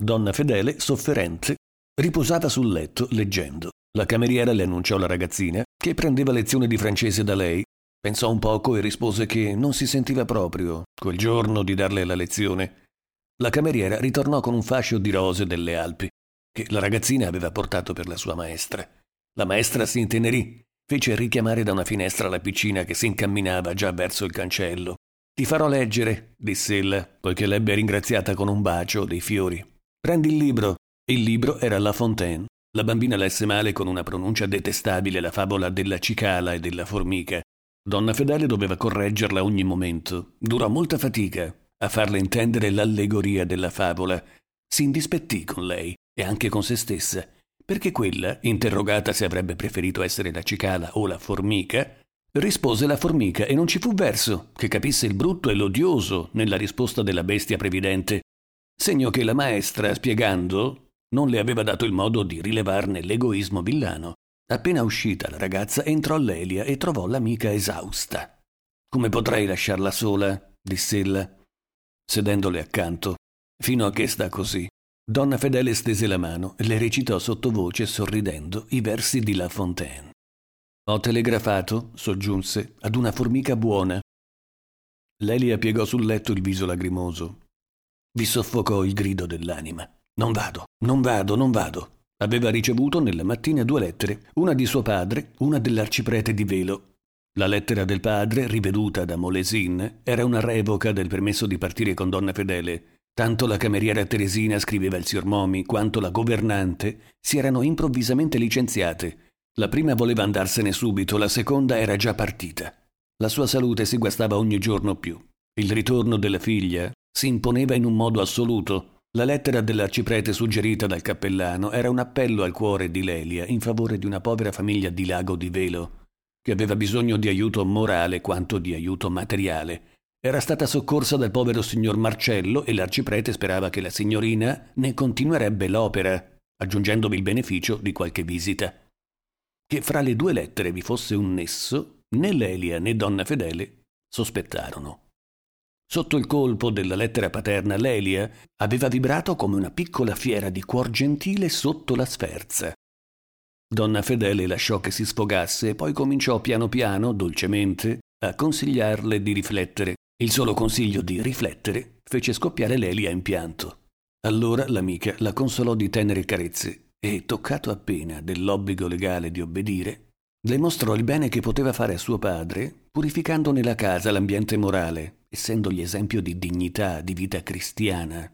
Donna Fedele, sofferente, riposava sul letto leggendo. La cameriera le annunciò alla ragazzina che prendeva lezione di francese da lei. Pensò un poco e rispose che non si sentiva proprio quel giorno di darle la lezione. La cameriera ritornò con un fascio di rose delle Alpi che la ragazzina aveva portato per la sua maestra. La maestra si intenerì, fece richiamare da una finestra la piccina che si incamminava già verso il cancello. Ti farò leggere, disse ella, poiché l'ebbe ringraziata con un bacio dei fiori. Prendi il libro. Il libro era La Fontaine. La bambina lesse male con una pronuncia detestabile la favola della cicala e della formica. Donna Fedele doveva correggerla ogni momento. Durò molta fatica a farle intendere l'allegoria della favola. Si indispettì con lei e anche con se stessa, perché quella, interrogata se avrebbe preferito essere la cicala o la formica, rispose la formica e non ci fu verso che capisse il brutto e l'odioso nella risposta della bestia previdente, segno che la maestra, spiegando, non le aveva dato il modo di rilevarne l'egoismo villano. Appena uscita la ragazza entrò Lelia e trovò l'amica esausta. Come potrei lasciarla sola? diss'ella, sedendole accanto, fino a che sta così. Donna Fedele stese la mano e le recitò sottovoce, sorridendo, i versi di La Fontaine. Ho telegrafato, soggiunse, ad una formica buona. Lelia piegò sul letto il viso lagrimoso. Vi soffocò il grido dell'anima. Non vado, non vado, non vado. Aveva ricevuto nella mattina due lettere, una di suo padre, una dell'arciprete di Velo. La lettera del padre, riveduta da Molesin, era una revoca del permesso di partire con donna Fedele Tanto la cameriera Teresina scriveva il signor Momi quanto la governante si erano improvvisamente licenziate. La prima voleva andarsene subito, la seconda era già partita. La sua salute si guastava ogni giorno più. Il ritorno della figlia si imponeva in un modo assoluto. La lettera dell'arciprete suggerita dal cappellano era un appello al cuore di Lelia in favore di una povera famiglia di Lago di Velo, che aveva bisogno di aiuto morale quanto di aiuto materiale era stata soccorsa dal povero signor Marcello e l'arciprete sperava che la signorina ne continuerebbe l'opera, aggiungendovi il beneficio di qualche visita. Che fra le due lettere vi fosse un nesso, né Lelia né donna Fedele sospettarono. Sotto il colpo della lettera paterna Lelia aveva vibrato come una piccola fiera di cuor gentile sotto la sferza. Donna Fedele lasciò che si sfogasse e poi cominciò piano piano, dolcemente, a consigliarle di riflettere il solo consiglio di riflettere fece scoppiare Lelia in pianto. Allora l'amica la consolò di tenere carezze e, toccato appena dell'obbligo legale di obbedire, le mostrò il bene che poteva fare a suo padre, purificando nella casa l'ambiente morale, essendogli esempio di dignità, di vita cristiana.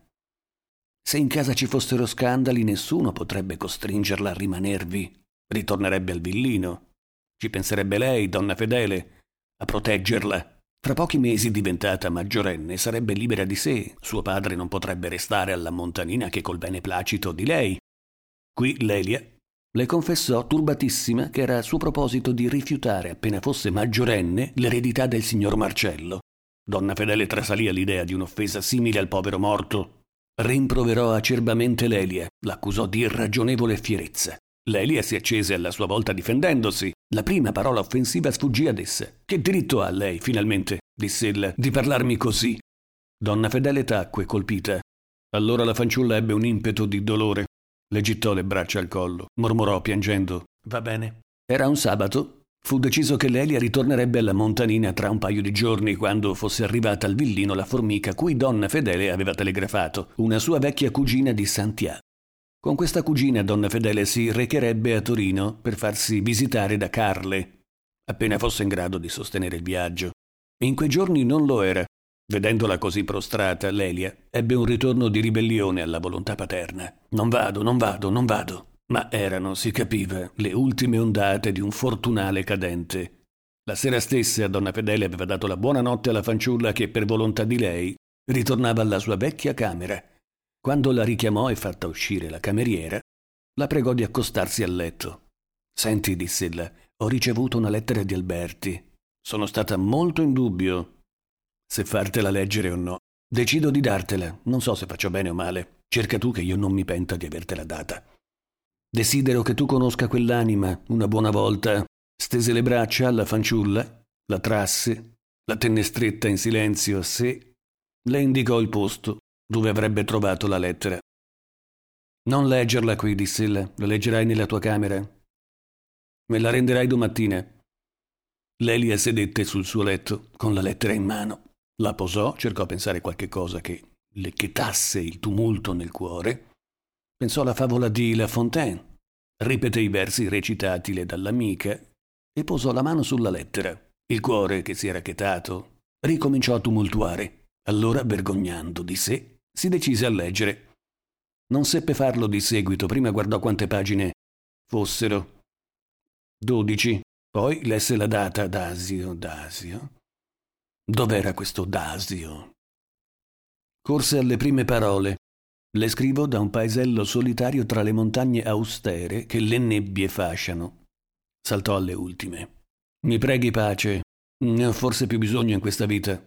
Se in casa ci fossero scandali, nessuno potrebbe costringerla a rimanervi. Ritornerebbe al villino. Ci penserebbe lei, donna fedele, a proteggerla fra pochi mesi diventata maggiorenne sarebbe libera di sé, suo padre non potrebbe restare alla montanina che col beneplacito di lei. Qui Lelia le confessò turbatissima che era a suo proposito di rifiutare appena fosse maggiorenne l'eredità del signor Marcello. Donna Fedele trasalì all'idea di un'offesa simile al povero morto. Rimproverò acerbamente Lelia, l'accusò di irragionevole fierezza. Lelia si accese alla sua volta difendendosi. La prima parola offensiva sfuggì ad essa. Che diritto ha lei, finalmente, disse ella, di parlarmi così? Donna Fedele tacque, colpita. Allora la fanciulla ebbe un impeto di dolore. Le gittò le braccia al collo, mormorò piangendo. Va bene. Era un sabato. Fu deciso che Lelia ritornerebbe alla montanina tra un paio di giorni quando fosse arrivata al villino la formica cui donna Fedele aveva telegrafato, una sua vecchia cugina di Santiago. Con questa cugina donna Fedele si recherebbe a Torino per farsi visitare da Carle, appena fosse in grado di sostenere il viaggio. In quei giorni non lo era. Vedendola così prostrata, Lelia ebbe un ritorno di ribellione alla volontà paterna. Non vado, non vado, non vado. Ma erano, si capiva, le ultime ondate di un fortunale cadente. La sera stessa donna Fedele aveva dato la buonanotte alla fanciulla che, per volontà di lei, ritornava alla sua vecchia camera quando la richiamò e fatta uscire la cameriera, la pregò di accostarsi al letto. Senti, diss'ella, ho ricevuto una lettera di Alberti. Sono stata molto in dubbio se fartela leggere o no. Decido di dartela, non so se faccio bene o male. Cerca tu che io non mi penta di avertela data. Desidero che tu conosca quell'anima una buona volta. Stese le braccia alla fanciulla, la trasse, la tenne stretta in silenzio a sé, le indicò il posto dove avrebbe trovato la lettera. Non leggerla qui, diss'ella, la leggerai nella tua camera. Me la renderai domattina. Lelia sedette sul suo letto con la lettera in mano. La posò, cercò a pensare qualche cosa che le chetasse il tumulto nel cuore. Pensò alla favola di La Fontaine, ripeté i versi recitatile dall'amica e posò la mano sulla lettera. Il cuore, che si era chetato, ricominciò a tumultuare. Allora, vergognando di sé, si decise a leggere. Non seppe farlo di seguito, prima guardò quante pagine fossero. Dodici. Poi lesse la data Dasio, Dasio. Dov'era questo Dasio? Corse alle prime parole. Le scrivo da un paesello solitario tra le montagne austere che le nebbie fasciano. Saltò alle ultime. Mi preghi pace. Ne ho forse più bisogno in questa vita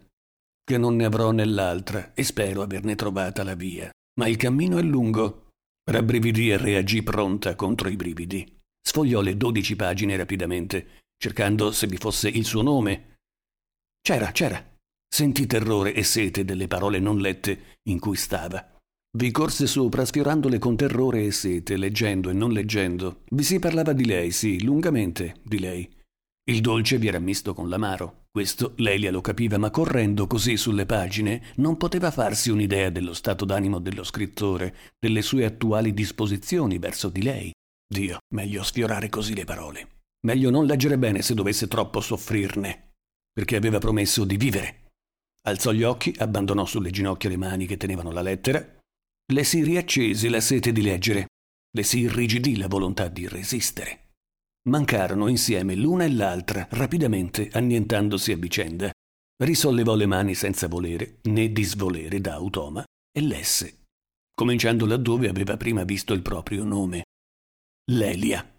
che non ne avrò nell'altra e spero averne trovata la via. Ma il cammino è lungo. Rabbrividì e reagì pronta contro i brividi. Sfogliò le dodici pagine rapidamente, cercando se vi fosse il suo nome. C'era, c'era. Sentì terrore e sete delle parole non lette in cui stava. Vi corse sopra, sfiorandole con terrore e sete, leggendo e non leggendo. Vi si parlava di lei, sì, lungamente di lei. Il dolce vi era misto con l'amaro. Questo Lelia lo capiva, ma correndo così sulle pagine non poteva farsi un'idea dello stato d'animo dello scrittore, delle sue attuali disposizioni verso di lei. Dio, meglio sfiorare così le parole. Meglio non leggere bene se dovesse troppo soffrirne, perché aveva promesso di vivere. Alzò gli occhi, abbandonò sulle ginocchia le mani che tenevano la lettera. Le si riaccese la sete di leggere, le si irrigidì la volontà di resistere. Mancarono insieme l'una e l'altra, rapidamente annientandosi a vicenda. Risollevò le mani senza volere né disvolere da automa e lesse, cominciando laddove aveva prima visto il proprio nome. Lelia.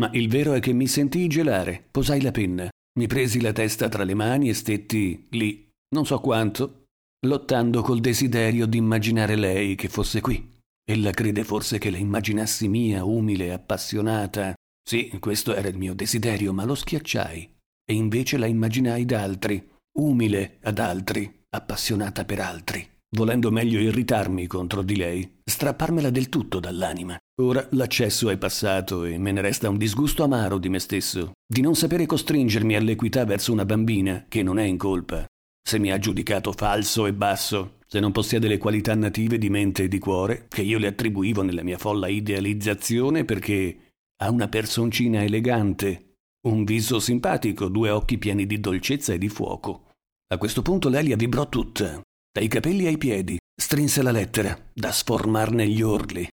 Ma il vero è che mi sentii gelare, posai la penna, mi presi la testa tra le mani e stetti lì, non so quanto, lottando col desiderio di immaginare lei che fosse qui. Ella crede forse che la immaginassi mia, umile, appassionata, sì, questo era il mio desiderio, ma lo schiacciai e invece la immaginai da altri, umile ad altri, appassionata per altri, volendo meglio irritarmi contro di lei, strapparmela del tutto dall'anima. Ora l'accesso è passato e me ne resta un disgusto amaro di me stesso, di non sapere costringermi all'equità verso una bambina che non è in colpa. Se mi ha giudicato falso e basso, se non possiede le qualità native di mente e di cuore, che io le attribuivo nella mia folla idealizzazione perché ha una personcina elegante, un viso simpatico, due occhi pieni di dolcezza e di fuoco. A questo punto Lelia vibrò tutta, dai capelli ai piedi, strinse la lettera, da sformarne gli orli.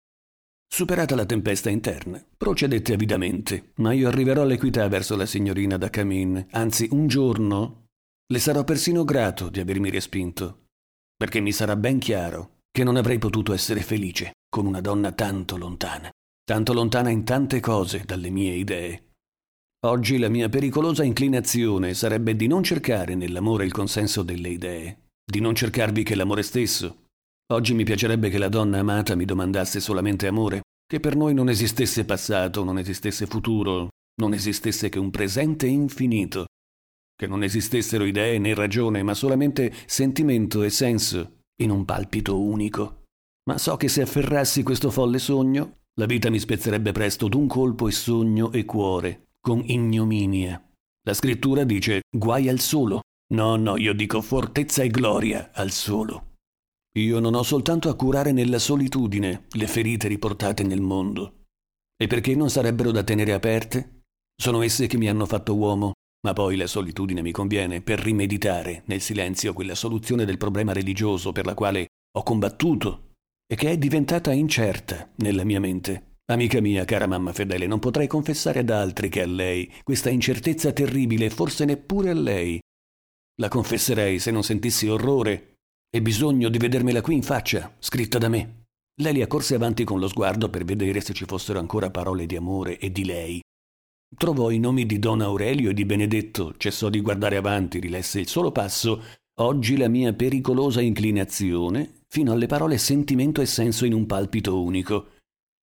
Superata la tempesta interna, procedette avidamente, ma io arriverò all'equità verso la signorina da Camin, anzi un giorno le sarò persino grato di avermi respinto, perché mi sarà ben chiaro che non avrei potuto essere felice con una donna tanto lontana tanto lontana in tante cose dalle mie idee. Oggi la mia pericolosa inclinazione sarebbe di non cercare nell'amore il consenso delle idee, di non cercarvi che l'amore stesso. Oggi mi piacerebbe che la donna amata mi domandasse solamente amore, che per noi non esistesse passato, non esistesse futuro, non esistesse che un presente infinito, che non esistessero idee né ragione, ma solamente sentimento e senso in un palpito unico. Ma so che se afferrassi questo folle sogno, la vita mi spezzerebbe presto d'un colpo e sogno e cuore, con ignominia. La scrittura dice guai al solo. No, no, io dico fortezza e gloria al solo. Io non ho soltanto a curare nella solitudine le ferite riportate nel mondo. E perché non sarebbero da tenere aperte? Sono esse che mi hanno fatto uomo, ma poi la solitudine mi conviene per rimeditare nel silenzio quella soluzione del problema religioso per la quale ho combattuto e che è diventata incerta nella mia mente. Amica mia, cara mamma fedele, non potrei confessare ad altri che a lei questa incertezza terribile, forse neppure a lei. La confesserei se non sentissi orrore e bisogno di vedermela qui in faccia, scritta da me. Lelia corse avanti con lo sguardo per vedere se ci fossero ancora parole di amore e di lei. Trovò i nomi di Don Aurelio e di Benedetto, cessò di guardare avanti, rilesse il solo passo. Oggi la mia pericolosa inclinazione fino alle parole sentimento e senso in un palpito unico,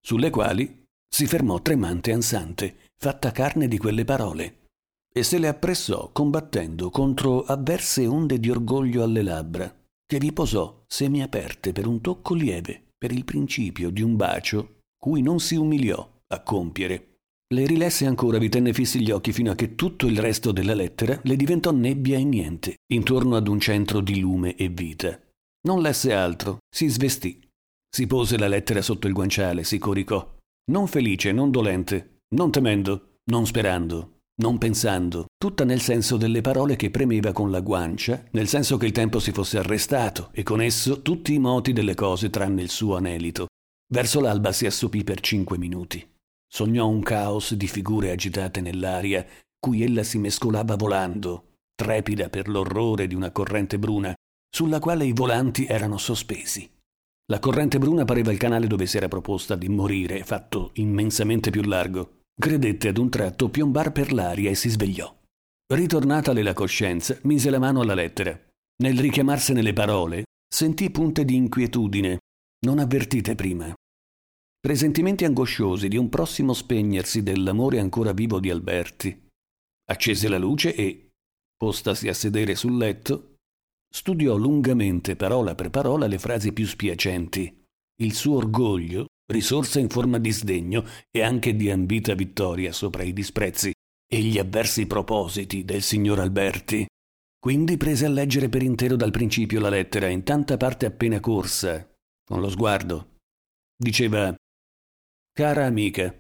sulle quali si fermò tremante e ansante, fatta carne di quelle parole, e se le appressò combattendo contro avverse onde di orgoglio alle labbra, che vi posò semiaperte per un tocco lieve, per il principio di un bacio cui non si umiliò a compiere. Le rilesse ancora, vi tenne fissi gli occhi fino a che tutto il resto della lettera le diventò nebbia e niente, intorno ad un centro di lume e vita. Non lesse altro, si svestì. Si pose la lettera sotto il guanciale, si coricò. Non felice, non dolente, non temendo, non sperando, non pensando, tutta nel senso delle parole che premeva con la guancia, nel senso che il tempo si fosse arrestato e con esso tutti i moti delle cose tranne il suo anelito. Verso l'alba si assopì per cinque minuti. Sognò un caos di figure agitate nell'aria, cui ella si mescolava volando, trepida per l'orrore di una corrente bruna, sulla quale i volanti erano sospesi. La corrente bruna pareva il canale dove si era proposta di morire, fatto immensamente più largo. Credette ad un tratto piombar per l'aria e si svegliò. Ritornatale la coscienza, mise la mano alla lettera. Nel richiamarsene le parole, sentì punte di inquietudine, non avvertite prima. Presentimenti angosciosi di un prossimo spegnersi dell'amore ancora vivo di Alberti. Accese la luce e, postasi a sedere sul letto, studiò lungamente, parola per parola, le frasi più spiacenti. Il suo orgoglio risorse in forma di sdegno e anche di ambita vittoria sopra i disprezzi e gli avversi propositi del signor Alberti. Quindi prese a leggere per intero dal principio la lettera in tanta parte appena corsa, con lo sguardo. Diceva Cara amica,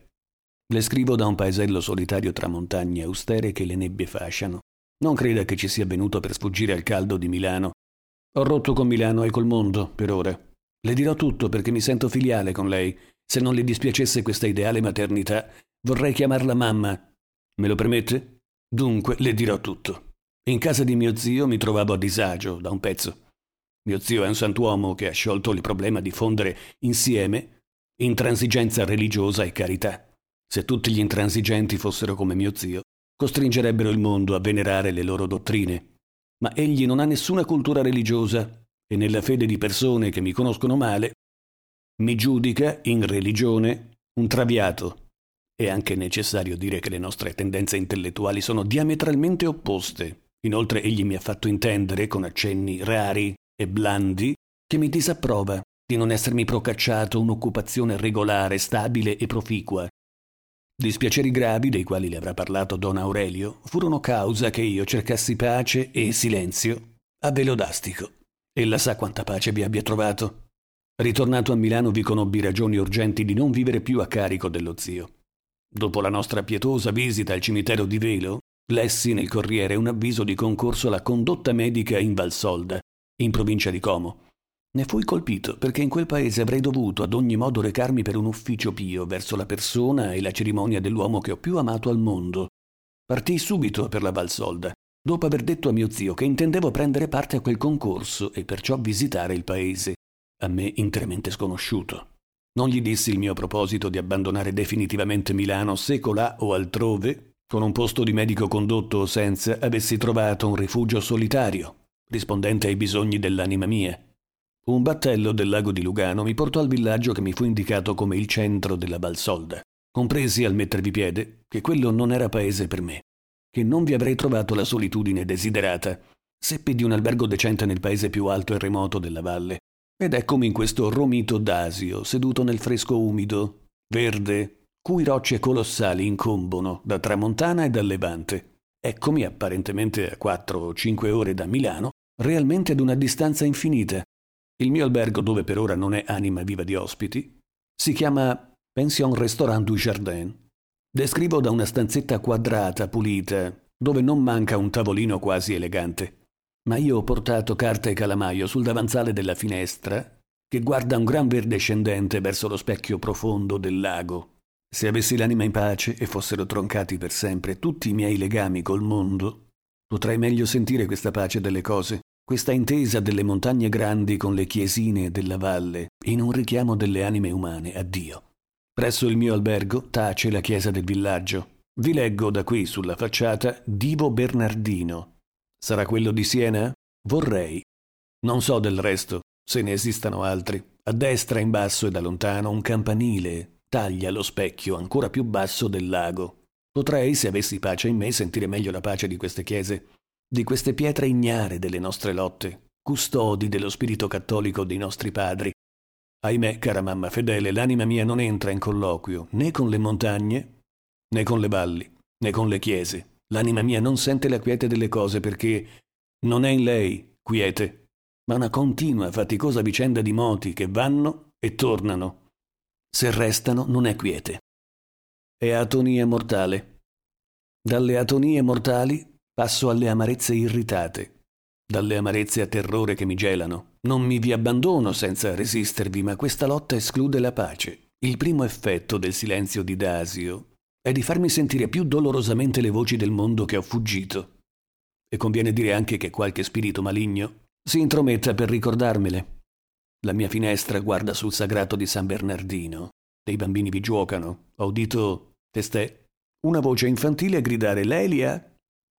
le scrivo da un paesello solitario tra montagne austere che le nebbie fasciano. Non creda che ci sia venuto per sfuggire al caldo di Milano. Ho rotto con Milano e col mondo, per ora. Le dirò tutto perché mi sento filiale con lei. Se non le dispiacesse questa ideale maternità, vorrei chiamarla mamma. Me lo permette? Dunque, le dirò tutto. In casa di mio zio mi trovavo a disagio da un pezzo. Mio zio è un santuomo che ha sciolto il problema di fondere insieme intransigenza religiosa e carità. Se tutti gli intransigenti fossero come mio zio, costringerebbero il mondo a venerare le loro dottrine. Ma egli non ha nessuna cultura religiosa e nella fede di persone che mi conoscono male, mi giudica in religione un traviato. È anche necessario dire che le nostre tendenze intellettuali sono diametralmente opposte. Inoltre egli mi ha fatto intendere, con accenni rari e blandi, che mi disapprova di non essermi procacciato un'occupazione regolare, stabile e proficua. Dispiaceri gravi, dei quali le avrà parlato Don Aurelio, furono causa che io cercassi pace e silenzio a Velodastico. Ella sa quanta pace vi abbia trovato. Ritornato a Milano vi conobbi ragioni urgenti di non vivere più a carico dello zio. Dopo la nostra pietosa visita al cimitero di Velo, lessi nel Corriere un avviso di concorso alla condotta medica in Valsolda, in provincia di Como. Ne fui colpito perché in quel paese avrei dovuto ad ogni modo recarmi per un ufficio pio verso la persona e la cerimonia dell'uomo che ho più amato al mondo. Partii subito per la Valsolda, dopo aver detto a mio zio che intendevo prendere parte a quel concorso e perciò visitare il paese, a me interamente sconosciuto. Non gli dissi il mio proposito di abbandonare definitivamente Milano se colà o altrove, con un posto di medico condotto o senza, avessi trovato un rifugio solitario, rispondente ai bisogni dell'anima mia. Un battello del lago di Lugano mi portò al villaggio che mi fu indicato come il centro della Valsolda. Compresi al mettervi piede che quello non era paese per me, che non vi avrei trovato la solitudine desiderata. Seppi di un albergo decente nel paese più alto e remoto della valle. Ed eccomi in questo romito d'asio, seduto nel fresco umido, verde, cui rocce colossali incombono da tramontana e dal levante. Eccomi apparentemente a quattro o cinque ore da Milano, realmente ad una distanza infinita, il mio albergo, dove per ora non è anima viva di ospiti, si chiama Pension Restaurant du Jardin. Descrivo da una stanzetta quadrata, pulita, dove non manca un tavolino quasi elegante. Ma io ho portato carta e calamaio sul davanzale della finestra, che guarda un gran verde scendente verso lo specchio profondo del lago. Se avessi l'anima in pace e fossero troncati per sempre tutti i miei legami col mondo, potrei meglio sentire questa pace delle cose questa intesa delle montagne grandi con le chiesine della valle, in un richiamo delle anime umane a Dio. Presso il mio albergo tace la chiesa del villaggio. Vi leggo da qui sulla facciata Divo Bernardino. Sarà quello di Siena? Vorrei. Non so del resto, se ne esistano altri. A destra, in basso e da lontano, un campanile taglia lo specchio ancora più basso del lago. Potrei, se avessi pace in me, sentire meglio la pace di queste chiese di queste pietre ignare delle nostre lotte, custodi dello spirito cattolico dei nostri padri. Ahimè, cara mamma fedele, l'anima mia non entra in colloquio né con le montagne, né con le valli, né con le chiese. L'anima mia non sente la quiete delle cose perché non è in lei quiete, ma una continua, faticosa vicenda di moti che vanno e tornano. Se restano, non è quiete. È atonia mortale. Dalle atonie mortali passo alle amarezze irritate, dalle amarezze a terrore che mi gelano. Non mi vi abbandono senza resistervi, ma questa lotta esclude la pace. Il primo effetto del silenzio di Dasio è di farmi sentire più dolorosamente le voci del mondo che ho fuggito. E conviene dire anche che qualche spirito maligno si intrometta per ricordarmele. La mia finestra guarda sul sagrato di San Bernardino. Dei bambini vi giocano. Ho udito, testè, una voce infantile gridare Lelia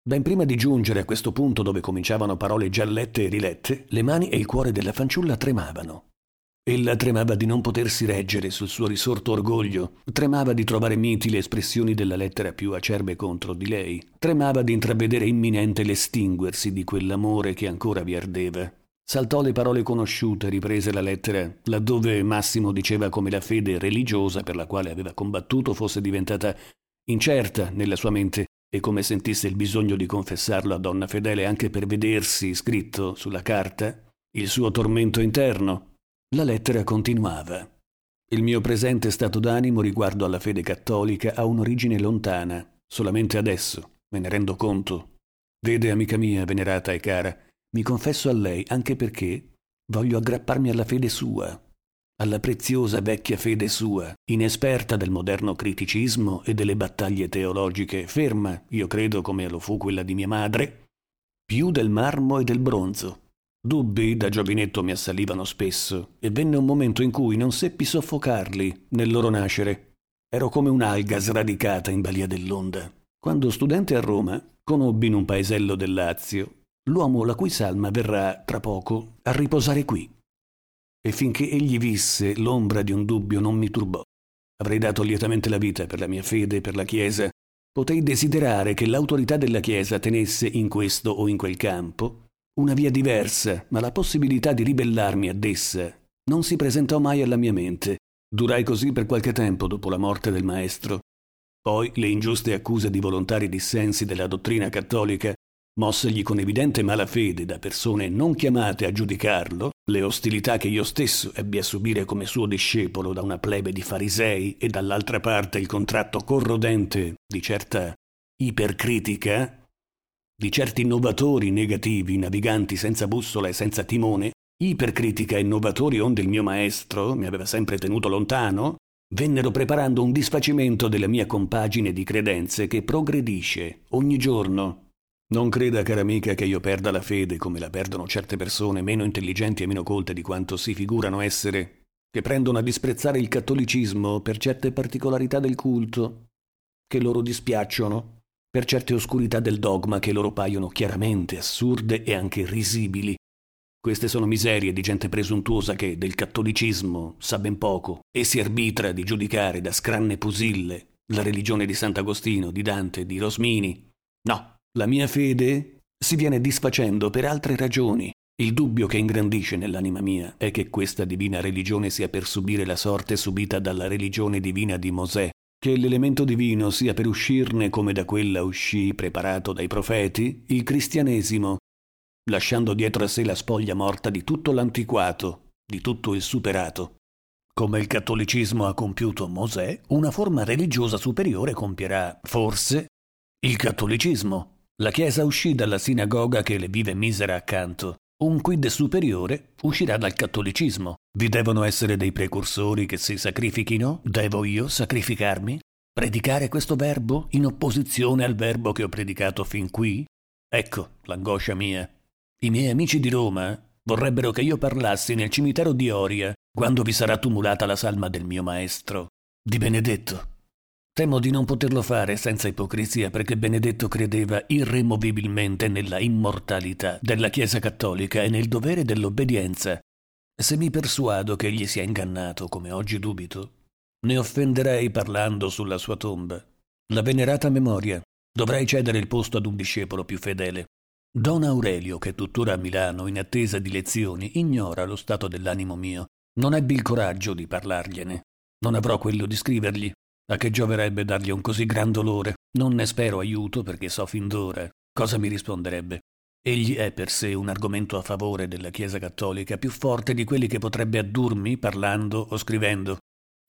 Ben prima di giungere a questo punto dove cominciavano parole già lette e rilette, le mani e il cuore della fanciulla tremavano. Ella tremava di non potersi reggere sul suo risorto orgoglio, tremava di trovare miti le espressioni della lettera più acerbe contro di lei, tremava di intravedere imminente l'estinguersi di quell'amore che ancora vi ardeva. Saltò le parole conosciute, riprese la lettera, laddove Massimo diceva come la fede religiosa per la quale aveva combattuto fosse diventata incerta nella sua mente e come sentisse il bisogno di confessarlo a donna fedele anche per vedersi scritto sulla carta il suo tormento interno. La lettera continuava. Il mio presente stato d'animo riguardo alla fede cattolica ha un'origine lontana, solamente adesso me ne rendo conto. Vede, amica mia, venerata e cara, mi confesso a lei anche perché voglio aggrapparmi alla fede sua, alla preziosa vecchia fede sua, inesperta del moderno criticismo e delle battaglie teologiche, ferma, io credo come lo fu quella di mia madre, più del marmo e del bronzo. Dubbi da giovinetto mi assalivano spesso e venne un momento in cui non seppi soffocarli nel loro nascere. Ero come un'alga sradicata in balia dell'onda. Quando studente a Roma, conobbi in un paesello del Lazio l'uomo la cui salma verrà, tra poco, a riposare qui e finché egli visse l'ombra di un dubbio non mi turbò. Avrei dato lietamente la vita per la mia fede e per la Chiesa. Potei desiderare che l'autorità della Chiesa tenesse in questo o in quel campo una via diversa, ma la possibilità di ribellarmi ad essa non si presentò mai alla mia mente. Durai così per qualche tempo dopo la morte del maestro. Poi le ingiuste accuse di volontari dissensi della dottrina cattolica mossegli con evidente malafede da persone non chiamate a giudicarlo, le ostilità che io stesso ebbi a subire come suo discepolo da una plebe di farisei e dall'altra parte il contratto corrodente di certa ipercritica, di certi innovatori negativi, naviganti senza bussola e senza timone, ipercritica e innovatori onde il mio maestro mi aveva sempre tenuto lontano, vennero preparando un disfacimento della mia compagine di credenze che progredisce ogni giorno non creda, cara amica, che io perda la fede come la perdono certe persone meno intelligenti e meno colte di quanto si figurano essere, che prendono a disprezzare il cattolicismo per certe particolarità del culto, che loro dispiacciono, per certe oscurità del dogma che loro paiono chiaramente assurde e anche risibili. Queste sono miserie di gente presuntuosa che del cattolicismo sa ben poco e si arbitra di giudicare da scranne pusille la religione di Sant'Agostino, di Dante, di Rosmini. No, la mia fede si viene disfacendo per altre ragioni. Il dubbio che ingrandisce nell'anima mia è che questa divina religione sia per subire la sorte subita dalla religione divina di Mosè, che l'elemento divino sia per uscirne come da quella uscì, preparato dai profeti, il cristianesimo, lasciando dietro a sé la spoglia morta di tutto l'antiquato, di tutto il superato. Come il cattolicismo ha compiuto Mosè, una forma religiosa superiore compierà, forse, il cattolicismo. La Chiesa uscì dalla sinagoga che le vive misera accanto. Un quid superiore uscirà dal cattolicismo. Vi devono essere dei precursori che si sacrifichino? Devo io sacrificarmi? Predicare questo verbo in opposizione al verbo che ho predicato fin qui? Ecco l'angoscia mia. I miei amici di Roma vorrebbero che io parlassi nel cimitero di Oria quando vi sarà tumulata la salma del mio maestro, di Benedetto. Temo di non poterlo fare senza ipocrisia perché Benedetto credeva irremovibilmente nella immortalità della Chiesa cattolica e nel dovere dell'obbedienza. Se mi persuado che egli sia ingannato, come oggi dubito, ne offenderei parlando sulla sua tomba. La venerata memoria. Dovrei cedere il posto ad un discepolo più fedele. Don Aurelio, che è tuttora a Milano in attesa di lezioni, ignora lo stato dell'animo mio Non ebbi il coraggio di parlargliene. Non avrò quello di scrivergli. A che gioverebbe dargli un così gran dolore? Non ne spero aiuto perché so fin d'ora cosa mi risponderebbe. Egli è per sé un argomento a favore della Chiesa cattolica più forte di quelli che potrebbe addurmi parlando o scrivendo.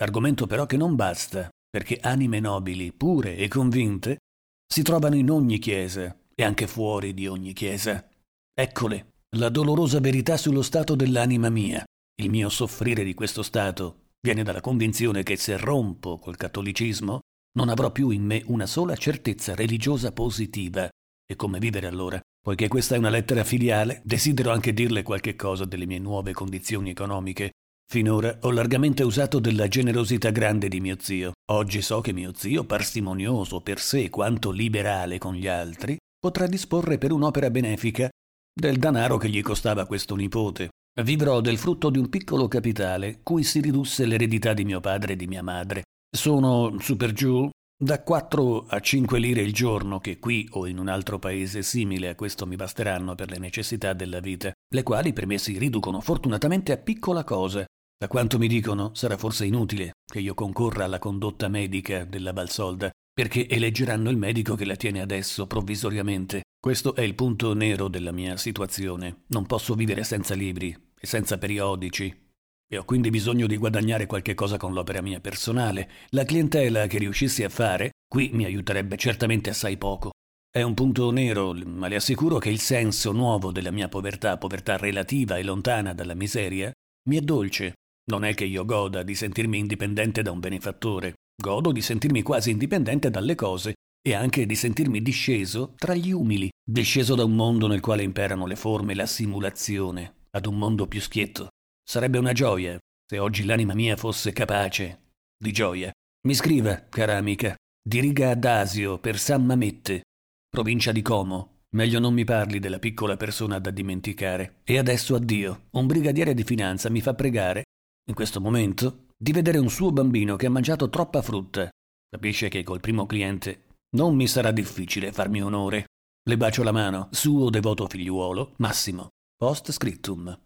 Argomento però che non basta, perché anime nobili, pure e convinte, si trovano in ogni Chiesa e anche fuori di ogni Chiesa. Eccole, la dolorosa verità sullo stato dell'anima mia. Il mio soffrire di questo stato viene dalla convinzione che se rompo col cattolicismo non avrò più in me una sola certezza religiosa positiva. E come vivere allora? Poiché questa è una lettera filiale, desidero anche dirle qualche cosa delle mie nuove condizioni economiche. Finora ho largamente usato della generosità grande di mio zio. Oggi so che mio zio, parsimonioso per sé quanto liberale con gli altri, potrà disporre per un'opera benefica del denaro che gli costava questo nipote. Vivrò del frutto di un piccolo capitale cui si ridusse l'eredità di mio padre e di mia madre. Sono, su per giù, da 4 a 5 lire il giorno che qui o in un altro paese simile a questo mi basteranno per le necessità della vita, le quali per me si riducono fortunatamente a piccola cosa. Da quanto mi dicono, sarà forse inutile che io concorra alla condotta medica della Valsolda, perché eleggeranno il medico che la tiene adesso provvisoriamente. Questo è il punto nero della mia situazione. Non posso vivere senza libri e senza periodici, e ho quindi bisogno di guadagnare qualche cosa con l'opera mia personale. La clientela che riuscissi a fare qui mi aiuterebbe certamente assai poco. È un punto nero, ma le assicuro che il senso nuovo della mia povertà, povertà relativa e lontana dalla miseria, mi è dolce. Non è che io goda di sentirmi indipendente da un benefattore, godo di sentirmi quasi indipendente dalle cose e anche di sentirmi disceso tra gli umili, disceso da un mondo nel quale imperano le forme e la simulazione, ad un mondo più schietto. Sarebbe una gioia se oggi l'anima mia fosse capace di gioia. Mi scriva, cara amica, di riga ad Asio per San Mamette, provincia di Como. Meglio non mi parli della piccola persona da dimenticare. E adesso addio. Un brigadiere di finanza mi fa pregare, in questo momento, di vedere un suo bambino che ha mangiato troppa frutta. Capisce che col primo cliente non mi sarà difficile farmi onore. Le bacio la mano, suo devoto figliuolo, Massimo. Post scriptum.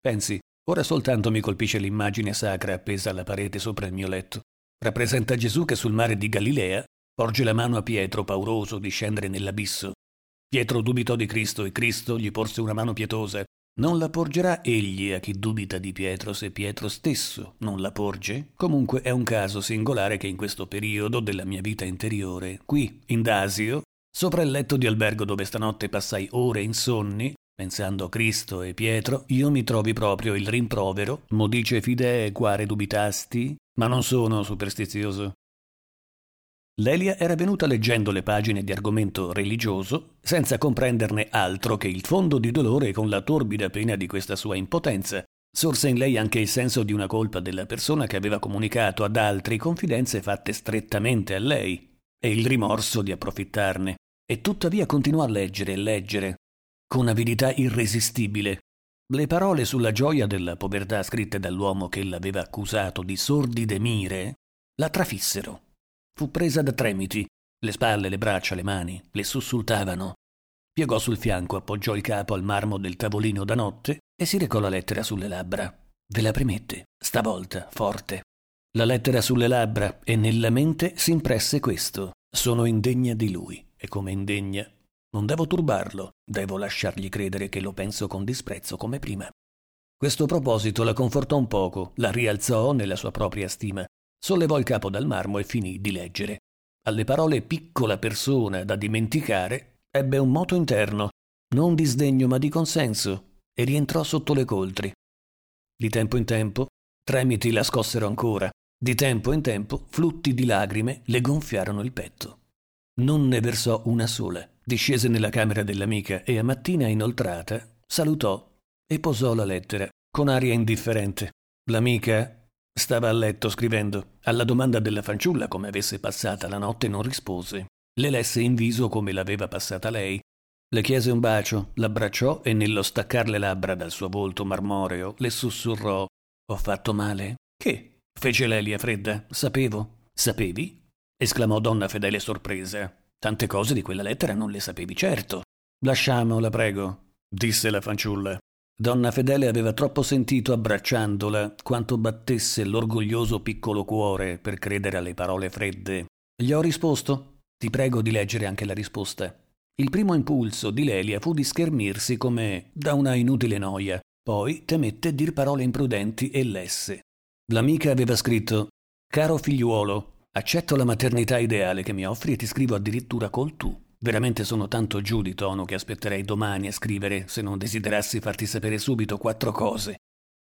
Pensi, Ora soltanto mi colpisce l'immagine sacra appesa alla parete sopra il mio letto. Rappresenta Gesù che sul mare di Galilea porge la mano a Pietro pauroso di scendere nell'abisso. Pietro dubitò di Cristo e Cristo gli porse una mano pietosa. Non la porgerà egli a chi dubita di Pietro se Pietro stesso non la porge? Comunque è un caso singolare che in questo periodo della mia vita interiore, qui, in Dasio, sopra il letto di albergo dove stanotte passai ore insonni, Pensando a Cristo e Pietro, io mi trovi proprio il rimprovero, mo dice fidee quare dubitasti, ma non sono superstizioso. Lelia era venuta leggendo le pagine di argomento religioso senza comprenderne altro che il fondo di dolore con la torbida pena di questa sua impotenza. Sorse in lei anche il senso di una colpa della persona che aveva comunicato ad altri confidenze fatte strettamente a lei e il rimorso di approfittarne. E tuttavia continuò a leggere e leggere, con avidità irresistibile. Le parole sulla gioia della povertà scritte dall'uomo che l'aveva accusato di sordide mire la trafissero. Fu presa da tremiti, le spalle, le braccia, le mani le sussultavano. Piegò sul fianco, appoggiò il capo al marmo del tavolino da notte e si recò la lettera sulle labbra. Ve la premette, stavolta, forte. La lettera sulle labbra e nella mente si impresse questo. Sono indegna di lui e come indegna non devo turbarlo, devo lasciargli credere che lo penso con disprezzo come prima. Questo proposito la confortò un poco, la rialzò nella sua propria stima, sollevò il capo dal marmo e finì di leggere. Alle parole piccola persona da dimenticare ebbe un moto interno, non di sdegno ma di consenso, e rientrò sotto le coltri. Di tempo in tempo tremiti la scossero ancora, di tempo in tempo flutti di lagrime le gonfiarono il petto. Non ne versò una sola. Discese nella camera dell'amica e a mattina inoltrata salutò e posò la lettera con aria indifferente. L'amica stava a letto scrivendo. Alla domanda della fanciulla come avesse passata la notte non rispose. Le lesse in viso come l'aveva passata lei. Le chiese un bacio, l'abbracciò e nello staccar le labbra dal suo volto marmoreo le sussurrò Ho fatto male? Che? fece Lelia fredda. Sapevo. Sapevi? esclamò donna fedele sorpresa. Tante cose di quella lettera non le sapevi certo. Lasciamola, prego, disse la fanciulla. Donna Fedele aveva troppo sentito abbracciandola quanto battesse l'orgoglioso piccolo cuore per credere alle parole fredde. Gli ho risposto? Ti prego di leggere anche la risposta. Il primo impulso di Lelia fu di schermirsi come da una inutile noia, poi temette dir parole imprudenti e lesse. L'amica aveva scritto Caro figliuolo, accetto la maternità ideale che mi offri e ti scrivo addirittura col tu. Veramente sono tanto giù di tono che aspetterei domani a scrivere se non desiderassi farti sapere subito quattro cose.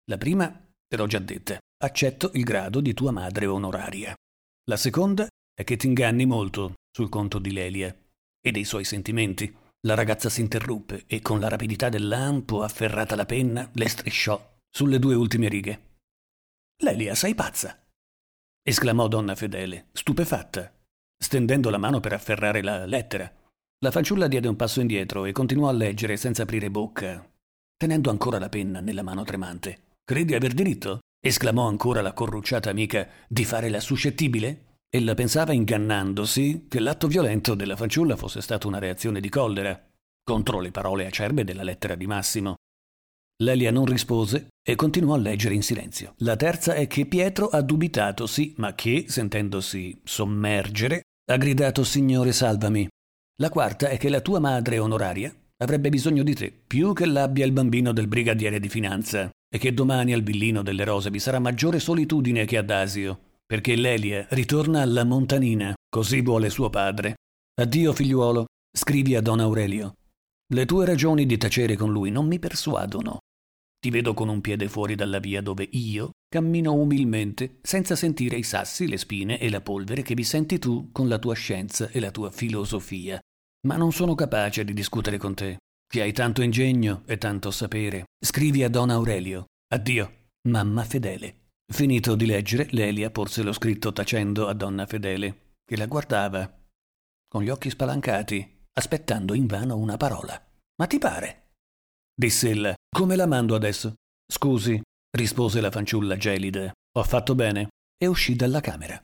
La prima, te l'ho già detta, accetto il grado di tua madre onoraria. La seconda è che ti inganni molto sul conto di Lelia e dei suoi sentimenti. La ragazza si interruppe e con la rapidità del lampo, afferrata la penna, le strisciò sulle due ultime righe. Lelia, sei pazza! esclamò donna Fedele, stupefatta, stendendo la mano per afferrare la lettera. La fanciulla diede un passo indietro e continuò a leggere senza aprire bocca, tenendo ancora la penna nella mano tremante. Credi aver diritto? esclamò ancora la corrucciata amica, di fare la suscettibile? Ella pensava ingannandosi che l'atto violento della fanciulla fosse stato una reazione di collera contro le parole acerbe della lettera di Massimo. Lelia non rispose e continuò a leggere in silenzio. La terza è che Pietro ha dubitato, sì, ma che, sentendosi sommergere, ha gridato Signore salvami. La quarta è che la tua madre onoraria avrebbe bisogno di te, più che l'abbia il bambino del brigadiere di finanza, e che domani al villino delle rose vi sarà maggiore solitudine che ad Asio perché Lelia ritorna alla montanina, così vuole suo padre. Addio figliuolo, scrivi a Don Aurelio. Le tue ragioni di tacere con lui non mi persuadono. Ti vedo con un piede fuori dalla via dove io cammino umilmente, senza sentire i sassi, le spine e la polvere che vi senti tu con la tua scienza e la tua filosofia. Ma non sono capace di discutere con te, che hai tanto ingegno e tanto sapere. Scrivi a Don Aurelio. Addio, mamma fedele. Finito di leggere, Lelia porse lo scritto tacendo a donna Fedele, che la guardava, con gli occhi spalancati, aspettando invano una parola. Ma ti pare? Diss'ella. Come la mando adesso? Scusi, rispose la fanciulla gelida. Ho fatto bene. E uscì dalla camera.